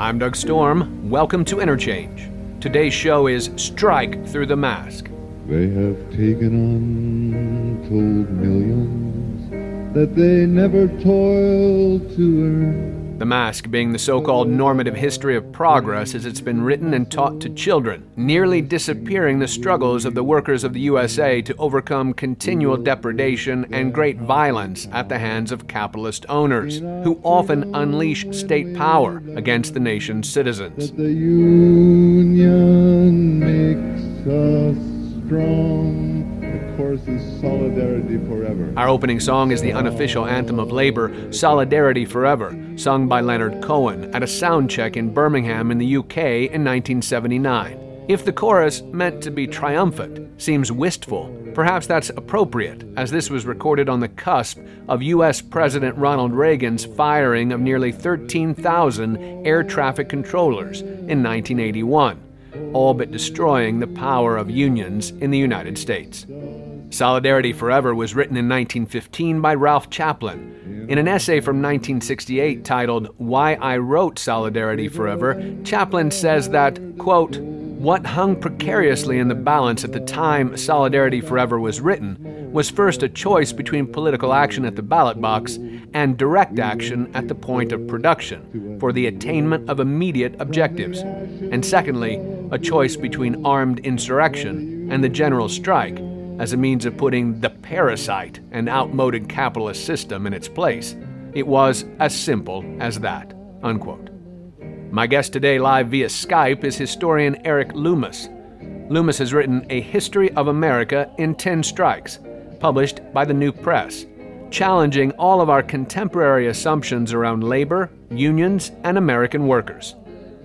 I'm Doug Storm. Welcome to Interchange. Today's show is Strike Through the Mask. They have taken untold millions that they never toiled to earn. The Mask being the so called normative history of progress as it's been written and taught to children, nearly disappearing the struggles of the workers of the USA to overcome continual depredation and great violence at the hands of capitalist owners, who often unleash state power against the nation's citizens. The union makes us strong. Chorus is solidarity forever. Our opening song is the unofficial anthem of labor, Solidarity Forever, sung by Leonard Cohen at a sound check in Birmingham in the UK in 1979. If the chorus, meant to be triumphant, seems wistful, perhaps that's appropriate, as this was recorded on the cusp of U.S. President Ronald Reagan's firing of nearly 13,000 air traffic controllers in 1981, all but destroying the power of unions in the United States. Solidarity Forever was written in 1915 by Ralph Chaplin. In an essay from 1968 titled Why I Wrote Solidarity Forever, Chaplin says that, quote, what hung precariously in the balance at the time Solidarity Forever was written was first a choice between political action at the ballot box and direct action at the point of production for the attainment of immediate objectives, and secondly, a choice between armed insurrection and the general strike as a means of putting the parasite and outmoded capitalist system in its place. It was as simple as that. Unquote. My guest today, live via Skype, is historian Erik Loomis. Loomis has written A History of America in 10 Strikes, published by the New Press, challenging all of our contemporary assumptions around labor, unions, and American workers.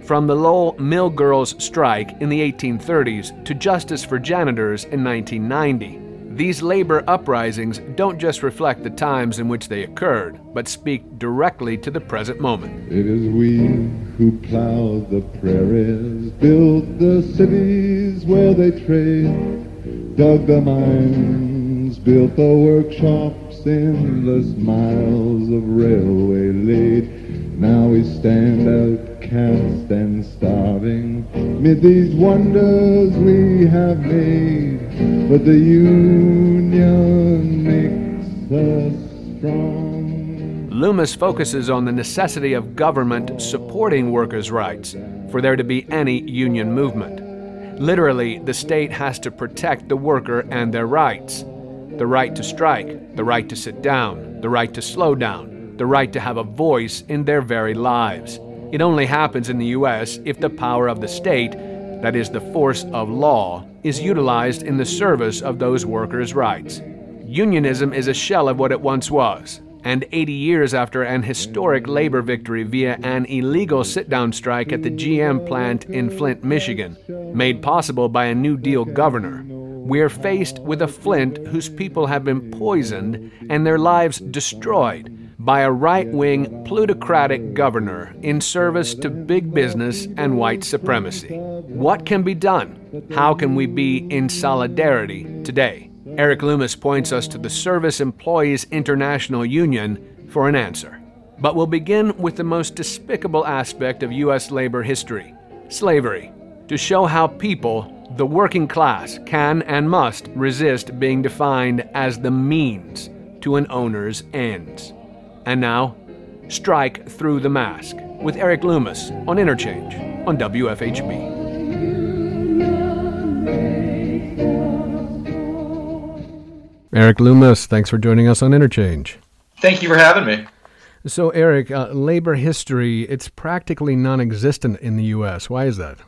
From the Lowell Mill Girls strike in the 1830s to justice for janitors in 1990, these labor uprisings don't just reflect the times in which they occurred, but speak directly to the present moment. It is we who plowed the prairies, built the cities where they trade, dug the mines, built the workshops, endless miles of railway laid. Now we stand outcast and starving mid these wonders we have made. But the union makes us strong. Loomis focuses on the necessity of government supporting workers' rights for there to be any union movement. Literally, the state has to protect the worker and their rights the right to strike, the right to sit down, the right to slow down, the right to have a voice in their very lives. It only happens in the U.S. if the power of the state, that is, the force of law, is utilized in the service of those workers' rights. Unionism is a shell of what it once was, and 80 years after an historic labor victory via an illegal sit down strike at the GM plant in Flint, Michigan, made possible by a New Deal governor, we're faced with a Flint whose people have been poisoned and their lives destroyed by a right wing plutocratic governor in service to big business and white supremacy. What can be done? How can we be in solidarity today? Erik Loomis points us to the Service Employees International Union for an answer. But we'll begin with the most despicable aspect of U.S. labor history slavery, to show how people, the working class, can and must resist being defined as the means to an owner's ends. And now, Strike Through the Mask with Erik Loomis on Interchange on WFHB. Erik Loomis, thanks for joining us on Interchange. Thank you for having me. So, Erik, uh, labor history, it's practically non existent in the U.S. Why is that?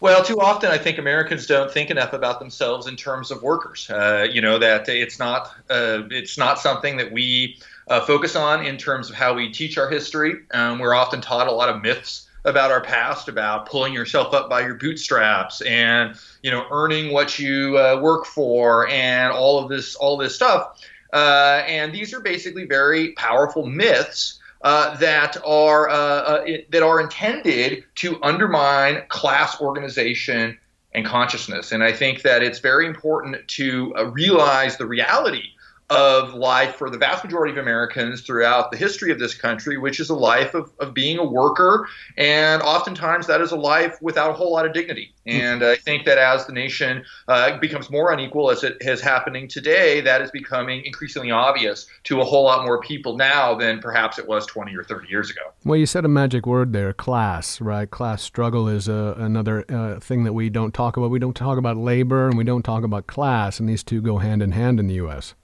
Well, too often I think Americans don't think enough about themselves in terms of workers. Uh, you know that it's not uh, it's not something that we uh, focus on in terms of how we teach our history. Um, we're often taught a lot of myths about our past, about pulling yourself up by your bootstraps and you know earning what you uh, work for and all of this all this stuff. Uh, and these are basically very powerful myths uh, that are uh, uh, it, that are intended to undermine class organization and consciousness. And I think that it's very important to uh, realize the reality of life for the vast majority of Americans throughout the history of this country, which is a life of, of being a worker. And oftentimes that is a life without a whole lot of dignity. And I think that as the nation uh, becomes more unequal, as it is happening today, that is becoming increasingly obvious to a whole lot more people now than perhaps it was 20 or 30 years ago. Well, you said a magic word there class, right? Class struggle is uh, another uh, thing that we don't talk about. We don't talk about labor and we don't talk about class, and these two go hand in hand in the U.S.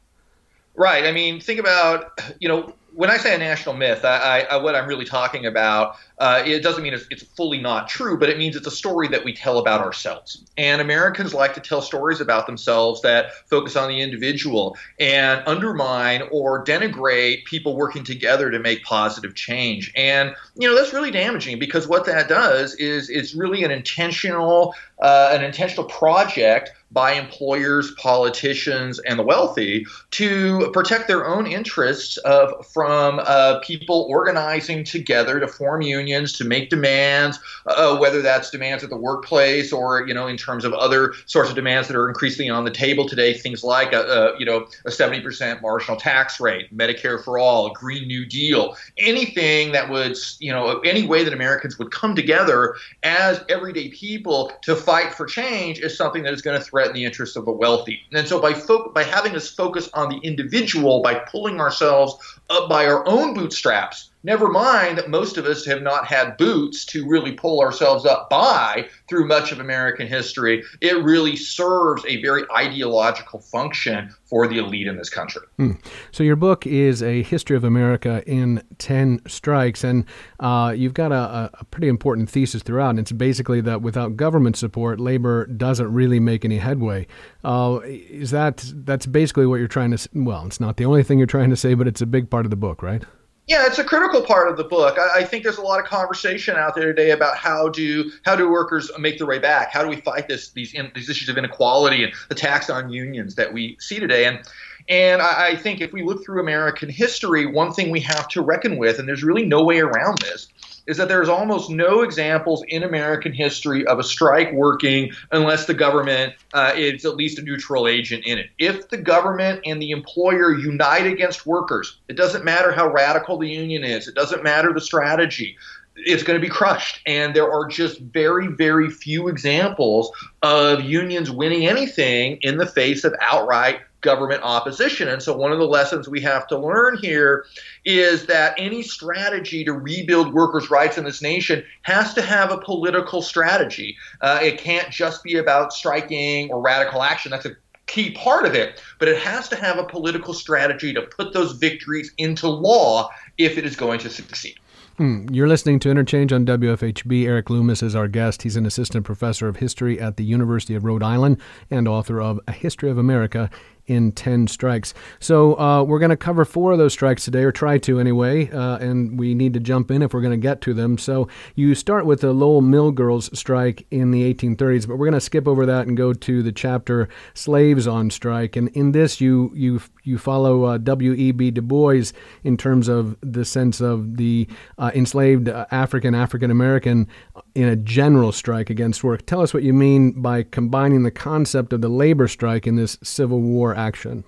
Right. I mean, think about, you know, when I say a national myth, I, I, what I'm really talking about, uh, it doesn't mean it's, it's, fully not true, but it means it's a story that we tell about ourselves. And Americans like to tell stories about themselves that focus on the individual and undermine or denigrate people working together to make positive change. And you know that's really damaging because what that does is it's really an intentional, uh, an intentional project by employers, politicians, and the wealthy to protect their own interests of, from uh, people organizing together to form unions, to make demands, uh, whether that's demands at the workplace or you know in terms of other sorts of demands that are increasingly on the table today, things like a, a you know a 70% marginal tax rate, Medicare for all, a Green New Deal, anything that would you know any way that Americans would come together as everyday people to fight for change is something that is going to threaten threaten the interests of the wealthy. And so by fo- by having us focus on the individual, by pulling ourselves up by our own bootstraps, Never mind that most of us have not had boots to really pull ourselves up by through much of American history. It really serves a very ideological function for the elite in this country. Hmm. So, your book is A History of America in 10 Strikes, and uh, you've got a, a, pretty important thesis throughout, and it's basically that without government support, labor doesn't really make any headway. Uh, is that that's basically what you're trying to? Well, it's not the only thing you're trying to say, but it's a big part of the book, right? Yeah, it's a critical part of the book. I, I, think there's a lot of conversation out there today about how do how do workers make their way back? How do we fight this these in, these issues of inequality and attacks on unions that we see today? And and I, I think if we look through American history, one thing we have to reckon with, and there's really no way around this, is that there's almost no examples in American history of a strike working unless the government uh, is at least a neutral agent in it. If the government and the employer unite against workers, it doesn't matter how radical the union is, it doesn't matter the strategy. It's going to be crushed. And there are just very, very few examples of unions winning anything in the face of outright government opposition. And so, one of the lessons we have to learn here is that any strategy to rebuild workers' rights in this nation has to have a political strategy. Uh, it can't just be about striking or radical action. That's a key part of it, but it has to have a political strategy to put those victories into law if it is going to succeed. Hmm. You're listening to Interchange on WFHB. Erik Loomis is our guest. He's an assistant professor of history at the University of Rhode Island and author of A History of America in 10 strikes. So uh, we're going to cover four of those strikes today, or try to anyway, uh, and we need to jump in if we're going to get to them. So you start with the Lowell Mill Girls strike in the 1830s, but we're going to skip over that and go to the chapter Slaves on Strike. And in this, you you you follow uh, W.E.B. Du Bois in terms of the sense of the uh, enslaved uh, African African American in a general strike against work. Tell us what you mean by combining the concept of the labor strike in this Civil War action.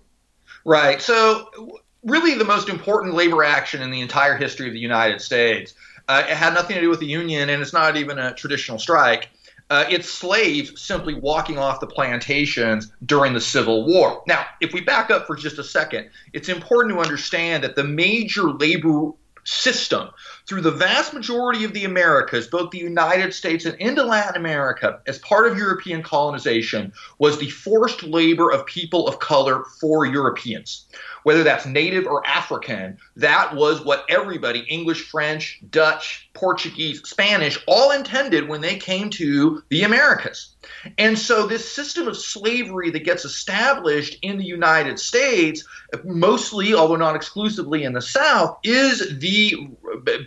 Right. So, really, the most important labor action in the entire history of the United States. Uh, it had nothing to do with the Union, and it's not even a traditional strike. Uh, it's slaves simply walking off the plantations during the Civil War. Now, if we back up for just a second, it's important to understand that the major labor system through the vast majority of the Americas, both the United States and into Latin America, as part of European colonization, was the forced labor of people of color for Europeans whether that's native or African, that was what everybody, English, French, Dutch, Portuguese, Spanish, all intended when they came to the Americas. And so, this system of slavery that gets established in the United States, mostly, although not exclusively in the South, is the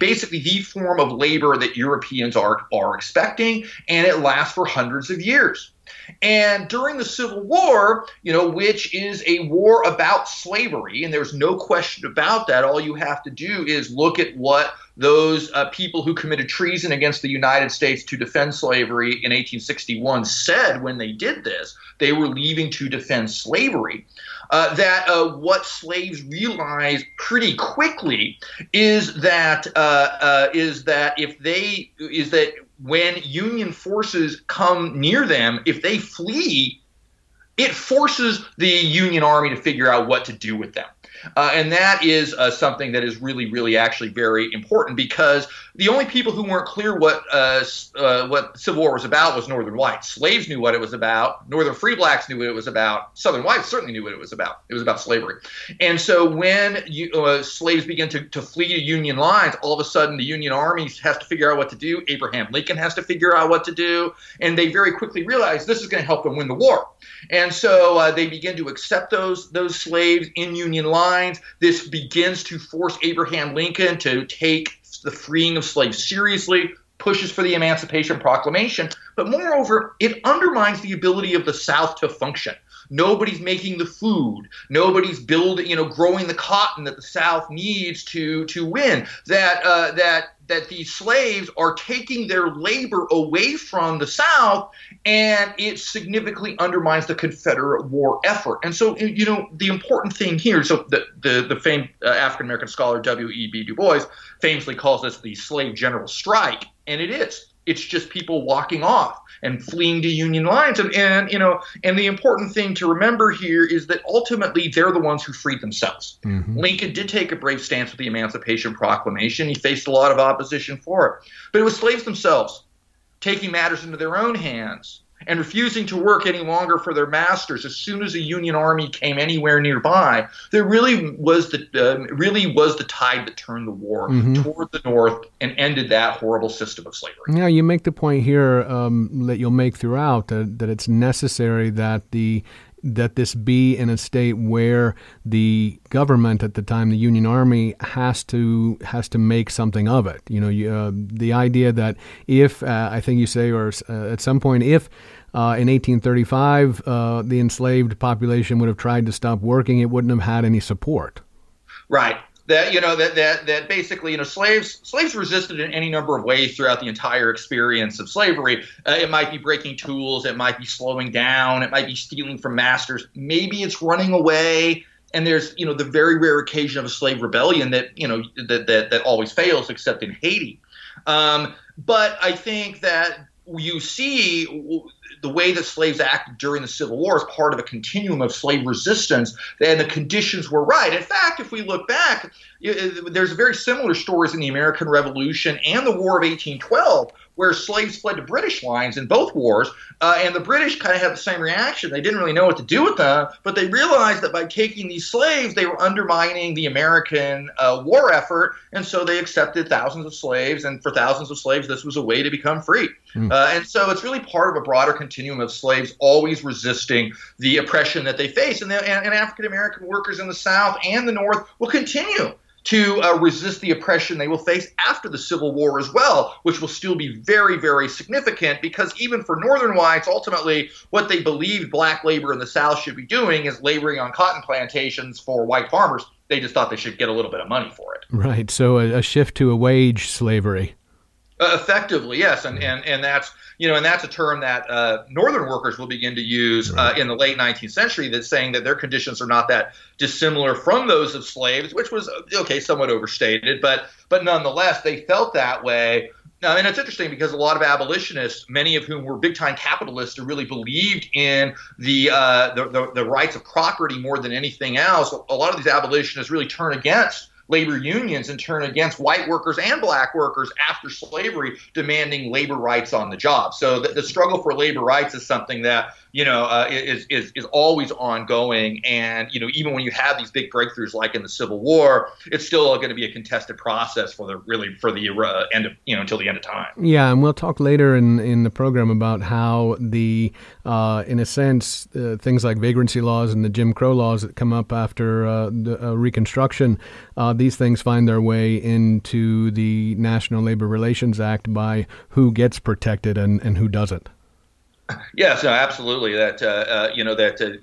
basically the form of labor that Europeans are, are expecting, and it lasts for hundreds of years. And during the Civil War, you know, which is a war about slavery, and there's no question about that, all you have to do is look at what those uh, people who committed treason against the United States to defend slavery in 1861 said when they did this, they were leaving to defend slavery. Uh, that uh, what slaves realized pretty quickly is that uh, uh, is that if they is that when Union forces come near them, if they flee, it forces the Union Army to figure out what to do with them. Uh, and that is uh, something that is really, really actually very important because the only people who weren't clear what uh, uh, what Civil War was about was Northern whites. Slaves knew what it was about. Northern free blacks knew what it was about. Southern whites certainly knew what it was about. It was about slavery. And so when you, uh, slaves begin to, to flee to Union lines, all of a sudden the Union Army has to figure out what to do. Abraham Lincoln has to figure out what to do. And they very quickly realize this is going to help them win the war. And so uh, they begin to accept those those slaves in Union lines. This begins to force Abraham Lincoln to take the freeing of slaves seriously, pushes for the Emancipation Proclamation, but moreover, it undermines the ability of the South to function. Nobody's making the food. Nobody's building, you know, growing the cotton that the South needs to to win. That uh, that that these slaves are taking their labor away from the South, and it significantly undermines the Confederate war effort. And so, you know, the important thing here. So the the, the famed uh, African American scholar W. E. B. Du Bois famously calls this the slave general strike, and it is. It's just people walking off and fleeing to Union lines. And, and you know, and the important thing to remember here is that ultimately they're the ones who freed themselves. Mm-hmm. Lincoln did take a brave stance with the Emancipation Proclamation. He faced a lot of opposition for it, but it was slaves themselves taking matters into their own hands and refusing to work any longer for their masters as soon as a Union army came anywhere nearby, there really was the uh, really was the tide that turned the war mm-hmm. toward the North and ended that horrible system of slavery. Yeah, you make the point here um, that you'll make throughout that, that it's necessary that the that this be in a state where the government at the time, the Union Army, has to has to make something of it. You know, you, uh, the idea that if uh, I think you say, or uh, at some point, if uh, in 1835, uh, the enslaved population would have tried to stop working. It wouldn't have had any support. Right. That you know that that that basically you know slaves slaves resisted in any number of ways throughout the entire experience of slavery. Uh, it might be breaking tools. It might be slowing down. It might be stealing from masters. Maybe it's running away and there's you know the very rare occasion of a slave rebellion that you know that that, that always fails except in Haiti um, but I think that you see the way that slaves acted during the Civil War is part of a continuum of slave resistance, and the conditions were right. In fact, if we look back, there's very similar stories in the American Revolution and the War of 1812 where slaves fled to British lines in both wars, uh, and the British kind of had the same reaction. They didn't really know what to do with them, but they realized that by taking these slaves, they were undermining the American uh, war effort, and so they accepted thousands of slaves. And for thousands of slaves, this was a way to become free. Mm. Uh, and so it's really part of a broader continuum of slaves always resisting the oppression that they face, and, the, and, and African American workers in the South and the North will continue to uh, resist the oppression they will face after the Civil War as well, which will still be very, very significant because even for Northern whites, ultimately, what they believed black labor in the South should be doing is laboring on cotton plantations for white farmers. They just thought they should get a little bit of money for it. Right. So a, a shift to a wage slavery. Uh, effectively, yes, and, and and that's you know, and that's a term that uh, northern workers will begin to use uh, in the late 19th century. That's saying that their conditions are not that dissimilar from those of slaves, which was okay, somewhat overstated, but but nonetheless, they felt that way. Now, and it's interesting because a lot of abolitionists, many of whom were big-time capitalists, who really believed in the, uh, the, the the rights of property more than anything else. A lot of these abolitionists really turn against labor unions and turn against white workers and black workers after slavery demanding labor rights on the job. So the, the struggle for labor rights is something that you know, uh, is, is, is always ongoing. And, you know, even when you have these big breakthroughs like in the Civil War, it's still going to be a contested process for the really for the end of, you know, until the end of time. Yeah. And we'll talk later in, in the program about how the, uh, in a sense, uh, things like vagrancy laws and the Jim Crow laws that come up after uh, the uh, Reconstruction, these things find their way into the National Labor Relations Act by who gets protected and, and who doesn't. Yes, no, absolutely. That uh, uh, you know that uh,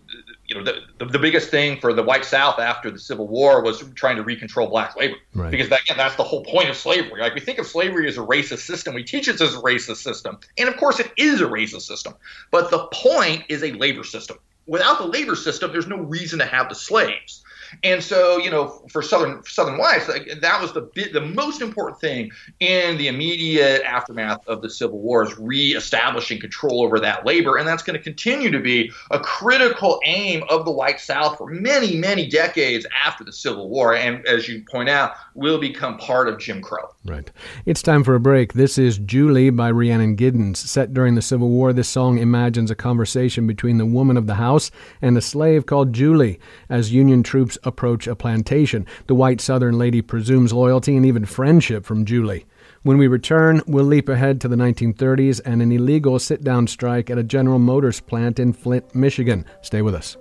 you know, the, the, biggest thing for the white South after the Civil War was trying to recontrol black labor. Right. Because that, again, that's the whole point of slavery. Like we think of slavery as a racist system. We teach it as a racist system. And of course it is a racist system. But the point is a labor system. Without the labor system, there's no reason to have the slaves. And so, you know, for Southern Southern whites, like, that was the the most important thing in the immediate aftermath of the Civil War is reestablishing control over that labor, and that's going to continue to be a critical aim of the white South for many, many decades after the Civil War, and as you point out, will become part of Jim Crow. Right. It's time for a break. This is Julie by Rhiannon Giddens. Set during the Civil War, this song imagines a conversation between the woman of the house and a slave called Julie as Union troops approach a plantation. The white Southern lady presumes loyalty and even friendship from Julie. When we return, we'll leap ahead to the 1930s and an illegal sit down strike at a General Motors plant in Flint, Michigan. Stay with us.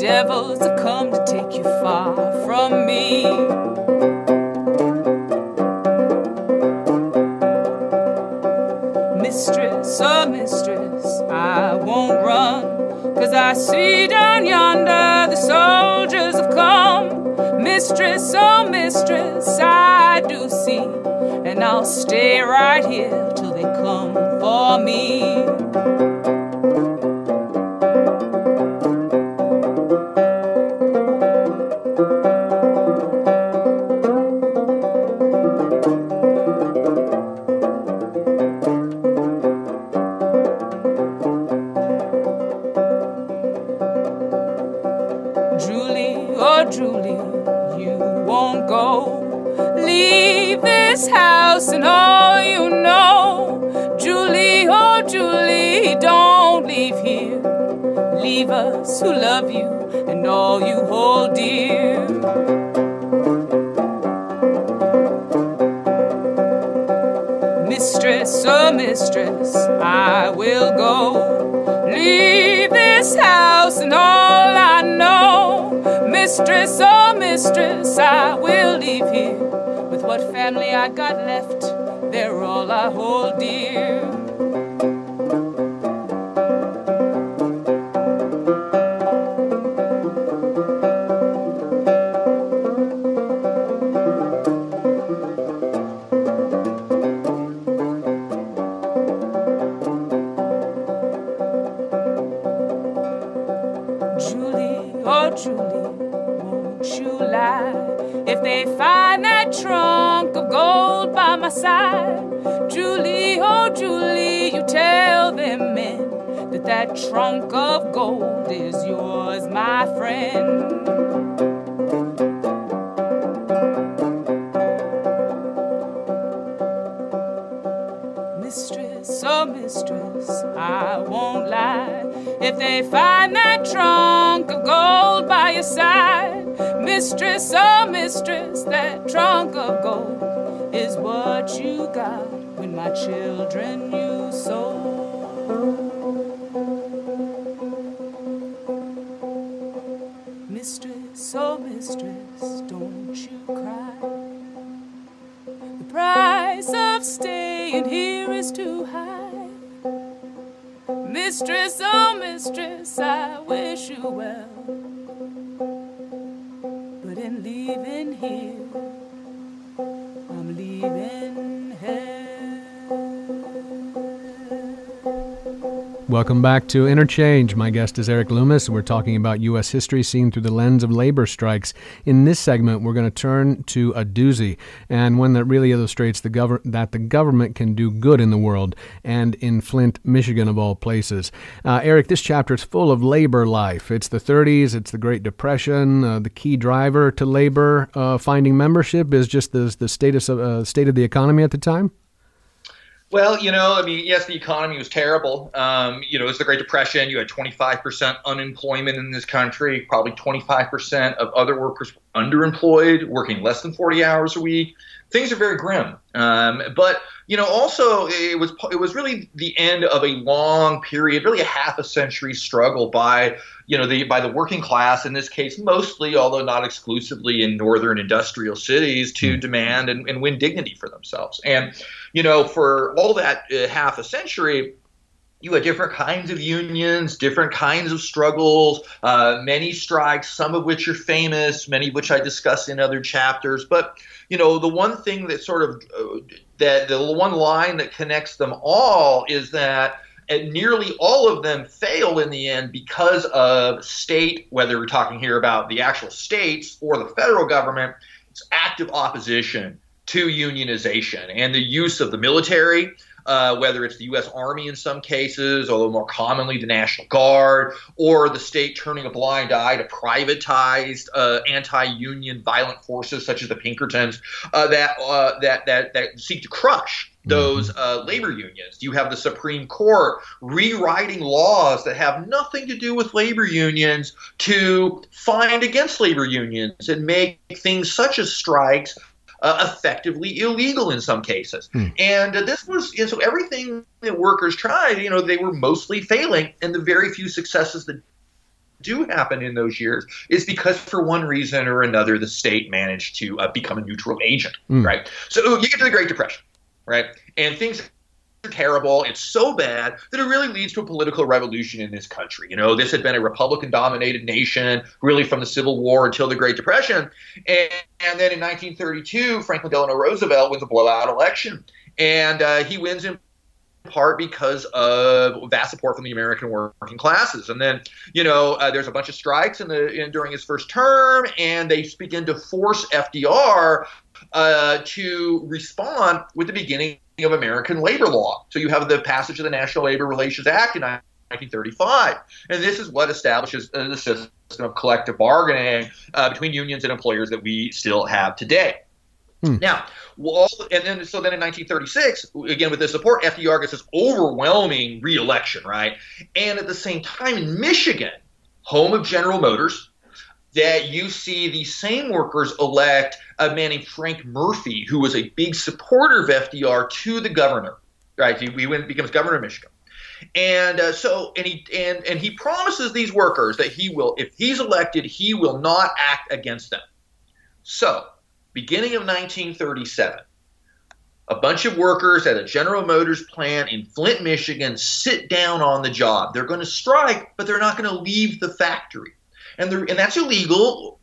Devils have come to take you far from me. Mistress, oh mistress, I won't run, cause I see down yonder the soldiers have come. Mistress, oh mistress, I do see, and I'll stay right here till they come for me. Who love you and all you hold dear. Mistress, oh mistress, I will go. Leave this house and all I know. Mistress, oh mistress, I will leave here. With what family I got left, they're all I hold dear. Trunk of gold is yours, my friend. Mistress, oh mistress, I won't lie. If they find that trunk of gold by your side, mistress, oh mistress, that trunk of gold is what you got when my children Mistress, don't you cry. The price of staying here is too high. Mistress, oh mistress, I wish you well. Welcome back to Interchange. My guest is Erik Loomis. We're talking about U.S. history seen through the lens of labor strikes. In this segment, we're going to turn to a doozy, and one that really illustrates the gov- that the government can do good in the world, and in Flint, Michigan, of all places. Uh, Erik, this chapter is full of labor life. It's the 30s, it's the Great Depression. Uh, the key driver to labor uh, finding membership is just the, the status of, uh, state of the economy at the time. Well, you know, I mean, yes, the economy was terrible. Um, you know, it was the Great Depression. You had 25% unemployment in this country. Probably 25% of other workers were underemployed, working less than 40 hours a week. Things are very grim. Um, but you know, also it was it was really the end of a long period, really a half a century struggle by you know the by the working class in this case, mostly, although not exclusively, in northern industrial cities to mm. demand and, and win dignity for themselves. And you know, for all that uh, half a century, you had different kinds of unions, different kinds of struggles, uh, many strikes, some of which are famous, many of which I discuss in other chapters. But you know, the one thing that sort of uh, that the one line that connects them all is that nearly all of them fail in the end because of state, whether we're talking here about the actual states or the federal government, it's active opposition to unionization and the use of the military, uh, whether it's the U.S. Army in some cases, although more commonly the National Guard, or the state turning a blind eye to privatized uh, anti-union violent forces such as the Pinkertons uh, that, uh, that that that seek to crush those mm-hmm. uh, labor unions. You have the Supreme Court rewriting laws that have nothing to do with labor unions to find against labor unions and make things such as strikes uh, effectively illegal in some cases. Hmm. And uh, this was, you know, so everything that workers tried, you know, they were mostly failing, and the very few successes that do happen in those years is because for one reason or another the state managed to uh, become a neutral agent, hmm. right? So you get to the Great Depression, right, and things terrible. It's so bad that it really leads to a political revolution in this country. You know, this had been a Republican dominated nation really from the Civil War until the Great Depression. And, and then in 1932, Franklin Delano Roosevelt wins a blowout election. And uh, he wins in part because of vast support from the American working classes. And then, you know, uh, there's a bunch of strikes in the in, during his first term, and they begin to force FDR uh, to respond with the beginning of American labor law. So you have the passage of the National Labor Relations Act in 1935, and this is what establishes the system of collective bargaining uh, between unions and employers that we still have today. Hmm. Now, well, and then so then in 1936, again with the support, FDR gets this overwhelming reelection, right? And at the same time, in Michigan, home of General Motors, that you see these same workers elect a man named Frank Murphy, who was a big supporter of FDR, to the governor. Right, he, he went, becomes governor of Michigan, and uh, so and he and and he promises these workers that he will, if he's elected, he will not act against them. So, beginning of 1937, a bunch of workers at a General Motors plant in Flint, Michigan, sit down on the job. They're going to strike, but they're not going to leave the factory and the, and that's illegal.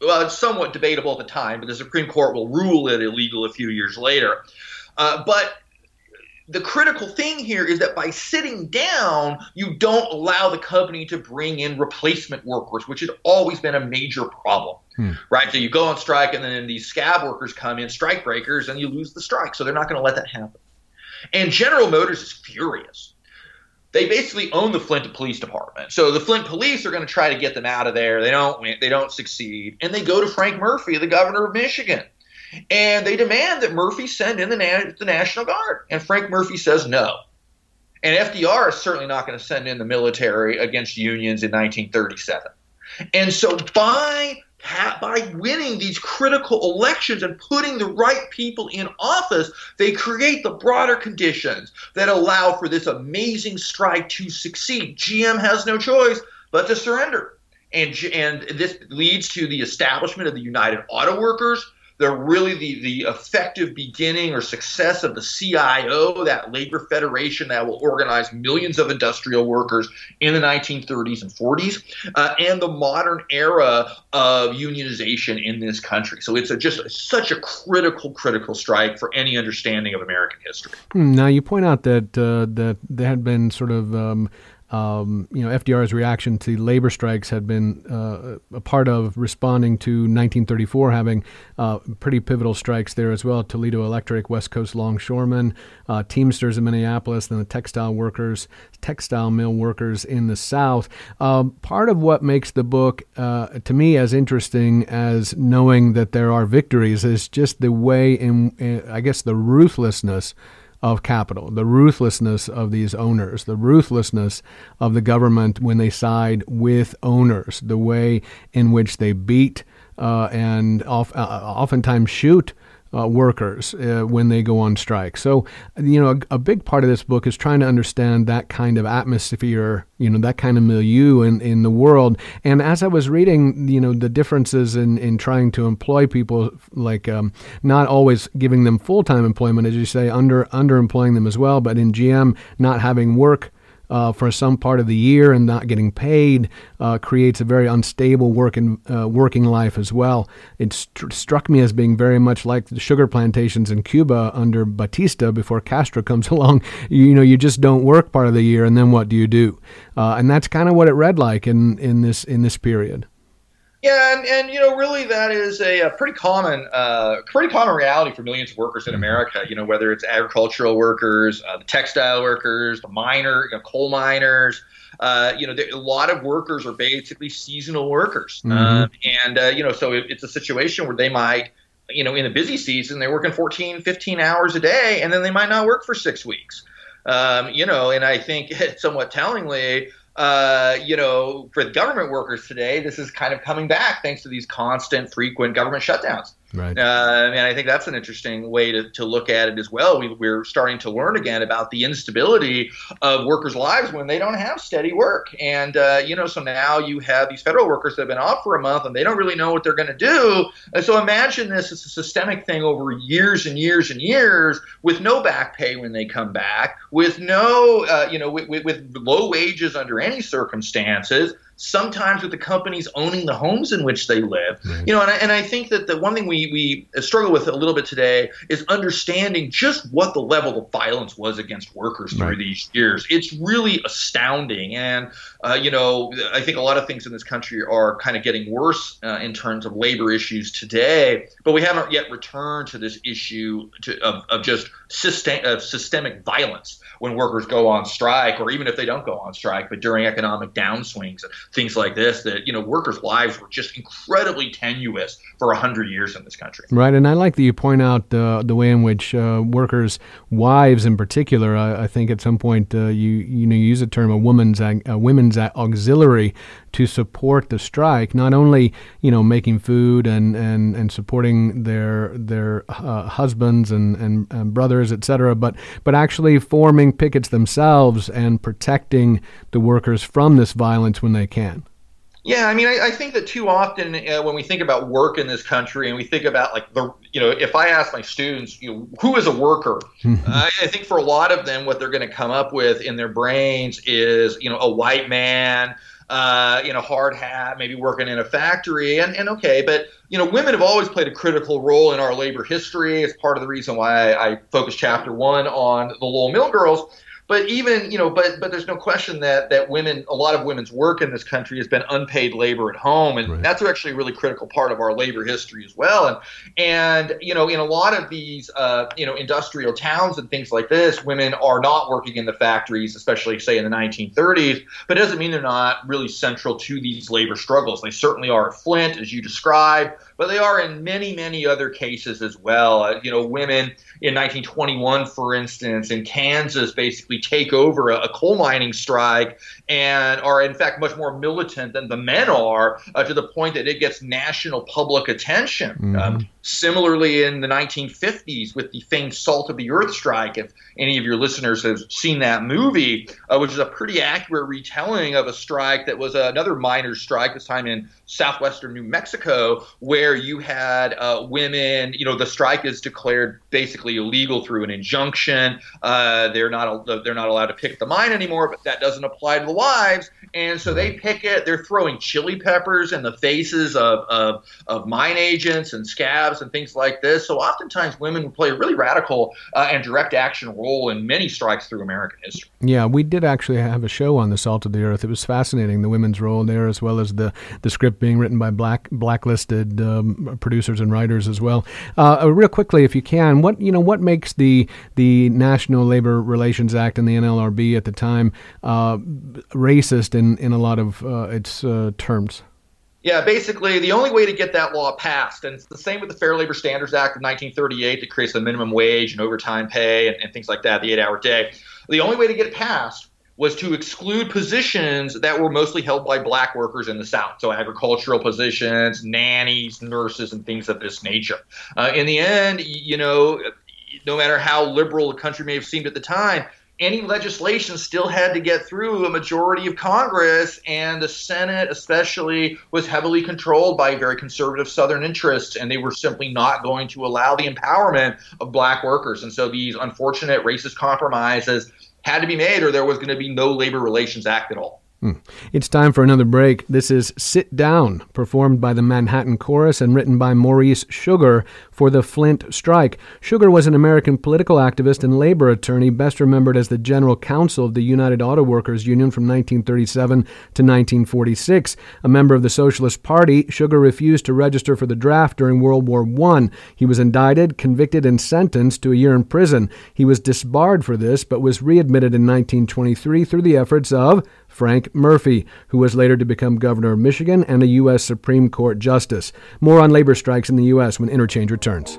Well, it's somewhat debatable at the time, but the Supreme Court will rule it illegal a few years later. Uh, but the critical thing here is that by sitting down, you don't allow the company to bring in replacement workers, which has always been a major problem, hmm. right? So you go on strike, and then these scab workers come in, strike breakers, and you lose the strike. So they're not going to let that happen. And General Motors is furious they basically own the Flint Police Department. So the Flint Police are going to try to get them out of there. They don't they don't succeed, and they go to Frank Murphy, the governor of Michigan, and they demand that Murphy send in the, Na- the National Guard. And Frank Murphy says no. And FDR is certainly not going to send in the military against unions in 1937. And so by by winning these critical elections and putting the right people in office, they create the broader conditions that allow for this amazing strike to succeed. GM has no choice but to surrender. And, and this leads to the establishment of the United Auto Workers, they're really the, the effective beginning or success of the CIO, that labor federation that will organize millions of industrial workers in the 1930s and 40s, uh, and the modern era of unionization in this country. So it's a, just such a critical, critical strike for any understanding of American history. Hmm, now you point out that uh, that there had been sort of um, um, you know, FDR's reaction to labor strikes had been uh, a part of responding to 1934 having uh, pretty pivotal strikes there as well. Toledo Electric, West Coast Longshoremen, uh, Teamsters in Minneapolis, then the textile workers, textile mill workers in the South. Um, part of what makes the book, uh, to me, as interesting as knowing that there are victories is just the way in, in I guess, the ruthlessness of capital, the ruthlessness of these owners, the ruthlessness of the government when they side with owners, the way in which they beat uh, and uh, oftentimes shoot uh, workers uh, when they go on strike. So, you know, a, a, big part of this book is trying to understand that kind of atmosphere, you know, that kind of milieu in, in the world. And as I was reading, you know, the differences in, in trying to employ people, like um, not always giving them full time employment, as you say, under underemploying them as well, but in GM not having work uh, for some part of the year and not getting paid uh, creates a very unstable working uh, working life as well. It st- struck me as being very much like the sugar plantations in Cuba under Batista before Castro comes along. You, you know, you just don't work part of the year, and then what do you do? Uh, and that's kind of what it read like in in this in this period. Yeah, and, and you know, really, that is a, a pretty common, uh, pretty common reality for millions of workers in. America. You know, whether it's agricultural workers, uh, the textile workers, the miner, you know, coal miners. Uh, you know, a lot of workers are basically seasonal workers, mm-hmm. Um, and uh, you know, so it, it's a situation where they might, you know, in a busy season, they're working 14, 15 hours a day, and then they might not work for six weeks. Um, you know, and I think somewhat tellingly, uh, you know, for government workers today, this is kind of coming back thanks to these constant, frequent government shutdowns. Right. Uh, and I think that's an interesting way to, to look at it as well. We, are starting to learn again about the instability of workers' lives when they don't have steady work. And, uh, you know, so now you have these federal workers that have been off for a month and they don't really know what they're going to do. And so imagine this as a systemic thing over years and years and years with no back pay when they come back, with no, uh, you know, with, with, with low wages under any circumstances sometimes with the companies owning the homes in which they live. Right. You know, and I, and I think that the one thing we, we struggle with a little bit today is understanding just what the level of violence was against workers through right. these years. It's really astounding. And, uh, you know, I think a lot of things in this country are kind of getting worse uh, in terms of labor issues today, but we haven't yet returned to this issue to, of, of just system, of systemic violence when workers go on strike, or even if they don't go on strike, but during economic downswings, and things like this, that you know workers' lives were just incredibly tenuous for hundred years in this country. Right, and I like that you point out uh, the way in which uh, workers' wives, in particular, I, I think at some point uh, you you know you use the term a woman's a women's auxiliary to support the strike, not only you know making food and and, and supporting their their uh, husbands and, and, and brothers, etc., but but actually forming pickets themselves and protecting the workers from this violence when they can. Yeah, I mean, I, I think that too often uh, when we think about work in this country and we think about like the, you know, if I ask my students, you know, who is a worker, I, I think for a lot of them, what they're going to come up with in their brains is, you know, a white man uh, you know, hard hat, maybe working in a factory, and, and okay, but you know, women have always played a critical role in our labor history. It's part of the reason why I, I focused chapter one on the Lowell Mill girls but even you know but but there's no question that that women a lot of women's work in this country has been unpaid labor at home. And right. that's actually a really critical part of our labor history as well. And and you know in a lot of these uh, you know industrial towns and things like this women are not working in the factories especially say in the 1930s but it doesn't mean they're not really central to these labor struggles. They certainly are at flint as you described. But they are in many many other cases as well. Uh, you know women in 1921, for instance, in Kansas, basically take over a, a coal mining strike and are, in fact, much more militant than the men are uh, to the point that it gets national public attention. Mm-hmm. Um, similarly, in the 1950s, with the famed Salt of the Earth strike, if any of your listeners have seen that movie, uh, which is a pretty accurate retelling of a strike that was another miners' strike, this time in southwestern New Mexico, where you had uh, women, you know, the strike is declared basically illegal through an injunction. Uh, they're not they're not allowed to pick the mine anymore, but that doesn't apply to the wives. And so they pick it. They're throwing chili peppers in the faces of, of, of mine agents and scabs and things like this. So oftentimes women play a really radical uh, and direct action role in many strikes through American history. Yeah, we did actually have a show on the Salt of the Earth. It was fascinating, the women's role there, as well as the, the script being written by black blacklisted um, producers and writers as well. Uh, real quickly, if you can, what you know, what makes the the National Labor Relations Act and the NLRB at the time uh, racist in, in a lot of uh, its uh, terms? Yeah, basically, the only way to get that law passed, and it's the same with the Fair Labor Standards Act of 1938 that creates the minimum wage and overtime pay and, and things like that, the eight hour day. The only way to get it passed was to exclude positions that were mostly held by black workers in the South. So agricultural positions, nannies, nurses, and things of this nature. Uh, in the end, you know, no matter how liberal the country may have seemed at the time, any legislation still had to get through a majority of Congress, and the Senate, especially, was heavily controlled by very conservative Southern interests, and they were simply not going to allow the empowerment of black workers. And so these unfortunate racist compromises had to be made, or there was going to be no Labor Relations Act at all. Hmm. It's time for another break. This is Sit Down, performed by the Manhattan Chorus and written by Maurice Sugar for the Flint strike. Sugar was an American political activist and labor attorney, best remembered as the general counsel of the United Auto Workers Union from 1937 to 1946. A member of the Socialist Party, Sugar refused to register for the draft during World War I. He was indicted, convicted, and sentenced to a year in prison. He was disbarred for this, but was readmitted in 1923 through the efforts of Frank Murphy, who was later to become governor of Michigan and a U.S. Supreme Court justice. More on labor strikes in the U.S. when Interchange returns.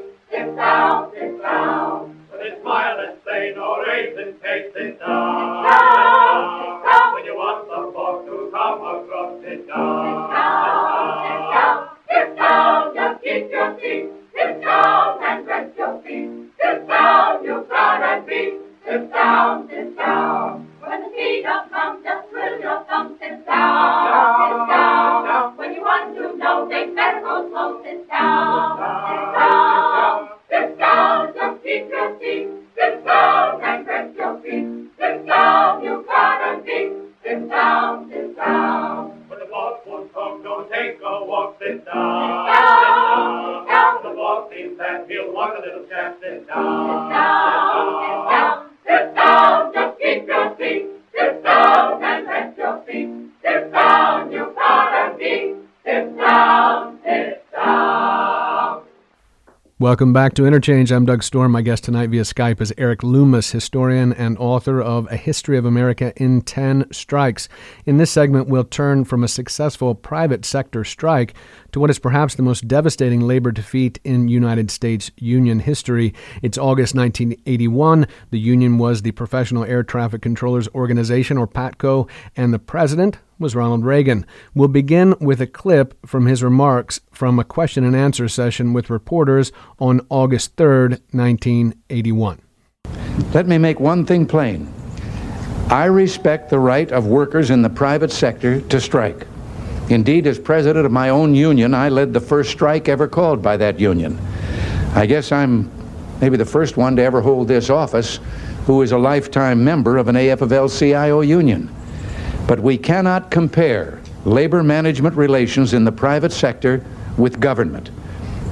him down, him down. With a smile and say no reason takes it down. Down. When you want the fork to come across it down. Down, down, down. Down, down, down. Just keep your feet. Welcome back to Interchange. I'm Doug Storm. My guest tonight via Skype is Erik Loomis, historian and author of A History of America in 10 Strikes. In this segment, we'll turn from a successful private sector strike to what is perhaps the most devastating labor defeat in United States Union history. It's August 1981. The union was the Professional Air Traffic Controllers Organization, or PATCO, and the president was Ronald Reagan. We'll begin with a clip from his remarks from a question and answer session with reporters on August 3rd, 1981. Let me make one thing plain. I respect the right of workers in the private sector to strike. Indeed, as president of my own union, I led the first strike ever called by that union. I guess I'm maybe the first one to ever hold this office who is a lifetime member of an AFL-CIO union. But we cannot compare labor management relations in the private sector with government.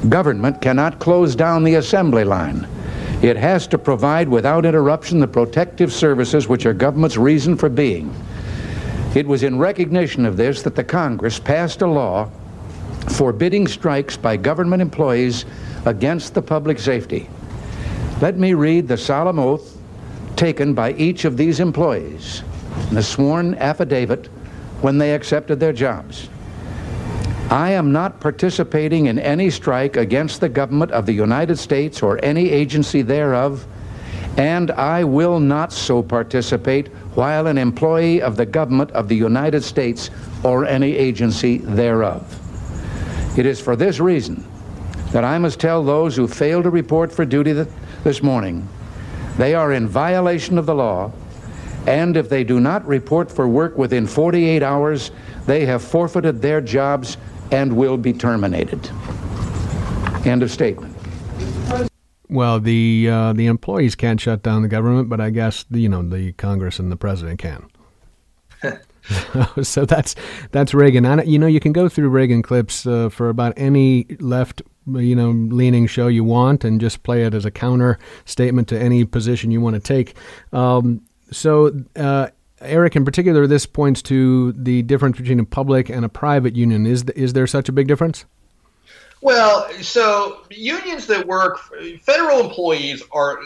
Government cannot close down the assembly line. It has to provide without interruption the protective services which are government's reason for being. It was in recognition of this that the Congress passed a law forbidding strikes by government employees against the public safety. Let me read the solemn oath taken by each of these employees, the sworn affidavit when they accepted their jobs. I am not participating in any strike against the government of the United States or any agency thereof, and I will not so participate while an employee of the government of the United States or any agency thereof. It is for this reason that I must tell those who fail to report for duty this morning they are in violation of the law And if they do not report for work within 48 hours, they have forfeited their jobs and will be terminated. End of statement. Well, the uh, the employees can't shut down the government, but I guess you know the Congress and the president can. so that's that's Reagan. I, you know, you can go through Reagan clips uh, for about any left, you know, leaning show you want, and just play it as a counter statement to any position you want to take. Um, so. Uh, Erik, in particular, this points to the difference between a public and a private union. Is is there such a big difference? Well, so unions that work, federal employees are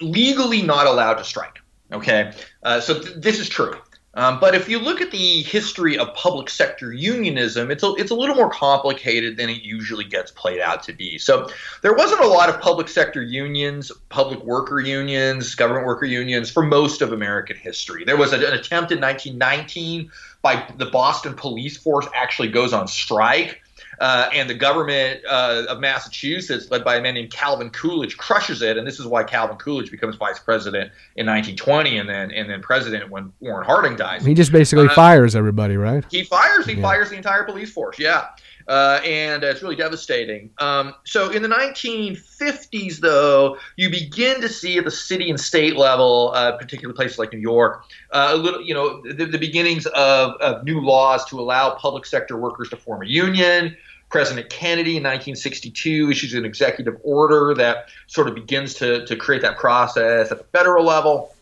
legally not allowed to strike. Okay, uh, so th- this is true. Um, but if you look at the history of public sector unionism, it's a, it's a little more complicated than it usually gets played out to be. So there wasn't a lot of public sector unions, public worker unions, government worker unions for most of American history. There was an attempt in 1919 by the Boston police force actually goes on strike uh, and the government uh, of Massachusetts, led by a man named Calvin Coolidge, crushes it. And this is why Calvin Coolidge becomes vice president in 1920, and then and then president when Warren Harding dies. He just basically uh, fires everybody, right? He fires. He yeah. fires the entire police force. Yeah. Uh, and it's really devastating. Um, so in the 1950s, though, you begin to see at the city and state level, uh, particularly places like New York, uh, a little, you know, the, the beginnings of, of, new laws to allow public sector workers to form a union. President Kennedy in 1962 issues an executive order that sort of begins to, to create that process at the federal level.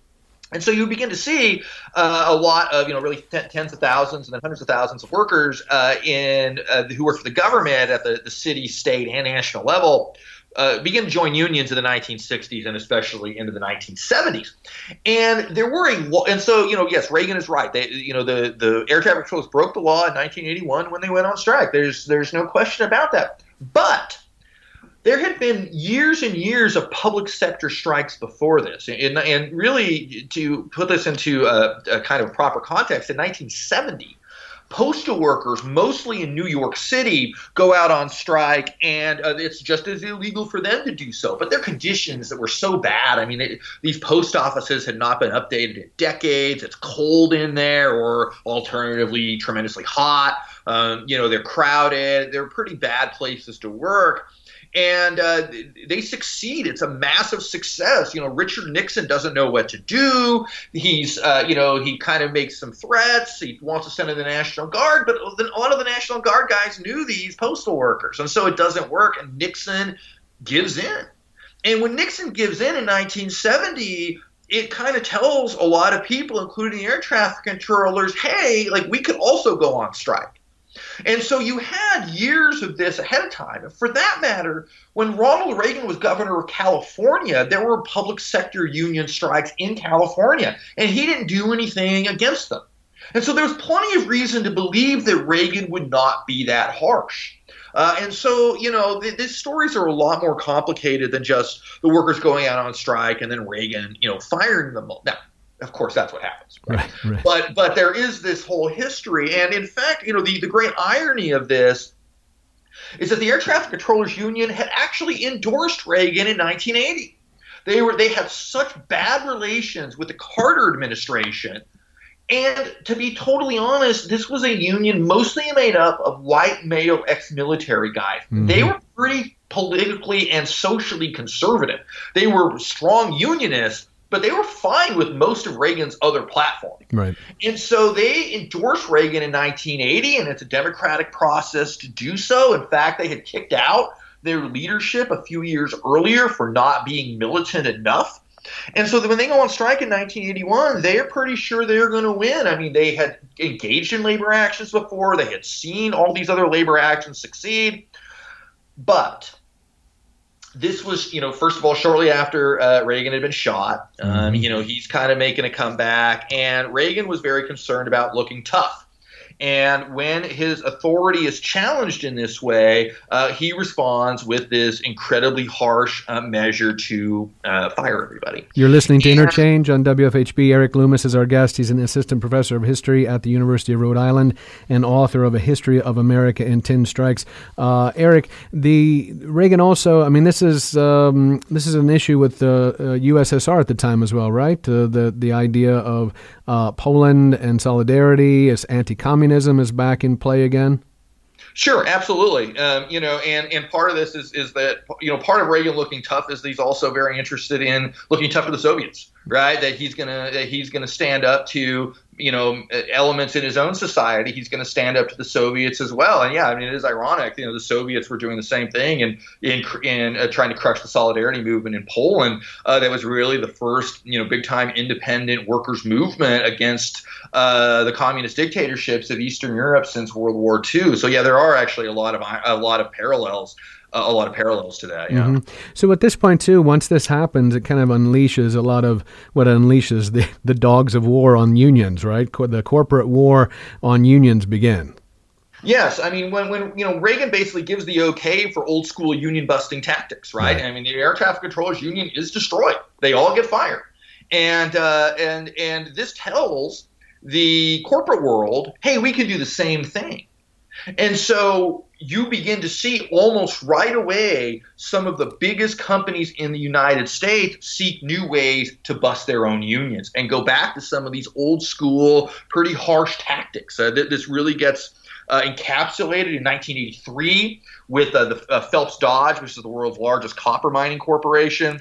And so you begin to see uh, a lot of, you know, really t- tens of thousands and then hundreds of thousands of workers uh, in uh, who work for the government at the, the city, state, and national level uh, begin to join unions in the 1960s and especially into the 1970s. And there were a and so you know yes Reagan is right. They you know the the air traffic controllers broke the law in 1981 when they went on strike. There's there's no question about that. But there had been years and years of public sector strikes before this. And, and really, to put this into a, a, kind of proper context, in 1970, postal workers, mostly in New York City, go out on strike, and uh, it's just as illegal for them to do so. But their conditions that were so bad. I mean, it, these post offices had not been updated in decades. It's cold in there, or alternatively, tremendously hot. Um, you know, they're crowded. They're pretty bad places to work and uh, they succeed. It's a massive success. You know, Richard Nixon doesn't know what to do. He's, uh, you know, he kind of makes some threats. He wants to send in the National Guard, but then a lot of the National Guard guys knew these postal workers, and so it doesn't work. And Nixon gives in. And when Nixon gives in in 1970, it kind of tells a lot of people, including the air traffic controllers, hey, like we could also go on strike. And so you had years of this ahead of time. For that matter, when Ronald Reagan was governor of California, there were public sector union strikes in California, and he didn't do anything against them. And so there's plenty of reason to believe that Reagan would not be that harsh. Uh, and so, you know, th- these stories are a lot more complicated than just the workers going out on strike and then Reagan, you know, firing them. Now, of course that's what happens right? Right, right? but but there is this whole history and in fact you know the, the great irony of this is that the air traffic controllers union had actually endorsed reagan in 1980 they were they had such bad relations with the carter administration and to be totally honest this was a union mostly made up of white male ex-military guys mm-hmm. they were pretty politically and socially conservative they were strong unionists but they were fine with most of Reagan's other platforms. Right. And so they endorsed Reagan in 1980, and it's a democratic process to do so. In fact, they had kicked out their leadership a few years earlier for not being militant enough. And so when they go on strike in 1981, they're pretty sure they're going to win. I mean, they had engaged in labor actions before, they had seen all these other labor actions succeed. But this was, you know, first of all, shortly after uh, Reagan had been shot. Um, mm-hmm. you know, he's kind of making a comeback, and Reagan was very concerned about looking tough. And when his authority is challenged in this way, uh, he responds with this incredibly harsh uh, measure to uh, fire everybody. You're listening to Interchange on WFHB. Erik Loomis is our guest. He's an assistant professor of history at the University of Rhode Island and author of A History of America in Ten Strikes. Uh, Erik, the Reagan also. I mean, this is um, this is an issue with the USSR at the time as well, right? Uh, the the idea of uh, Poland and solidarity as anti-communism is back in play again. Sure, absolutely. Um, you know, and and part of this is is that you know part of Reagan looking tough is he's also very interested in looking tough for the Soviets, right? That he's gonna that he's gonna stand up to you know elements in his own society. He's going to stand up to the Soviets as well. And yeah, I mean it is ironic. You know, the Soviets were doing the same thing and in in uh, trying to crush the solidarity movement in Poland. Uh, that was really the first you know big time independent workers movement against uh, the communist dictatorships of Eastern Europe since World War II. So yeah, there are actually a lot of a lot of parallels a lot of parallels to that. Yeah. Mm-hmm. So at this point too, once this happens, it kind of unleashes a lot of what unleashes the the dogs of war on unions, right? Co- the corporate war on unions begin. Yes, I mean when when you know Reagan basically gives the okay for old school union busting tactics, right? right. I mean the air traffic controllers union is destroyed; they all get fired, and uh, and and this tells the corporate world, hey, we can do the same thing. And so you begin to see almost right away some of the biggest companies in the United States seek new ways to bust their own unions and go back to some of these old school, pretty harsh tactics. Uh, this really gets uh, encapsulated in 1983 with uh, the uh, Phelps Dodge, which is the world's largest copper mining corporation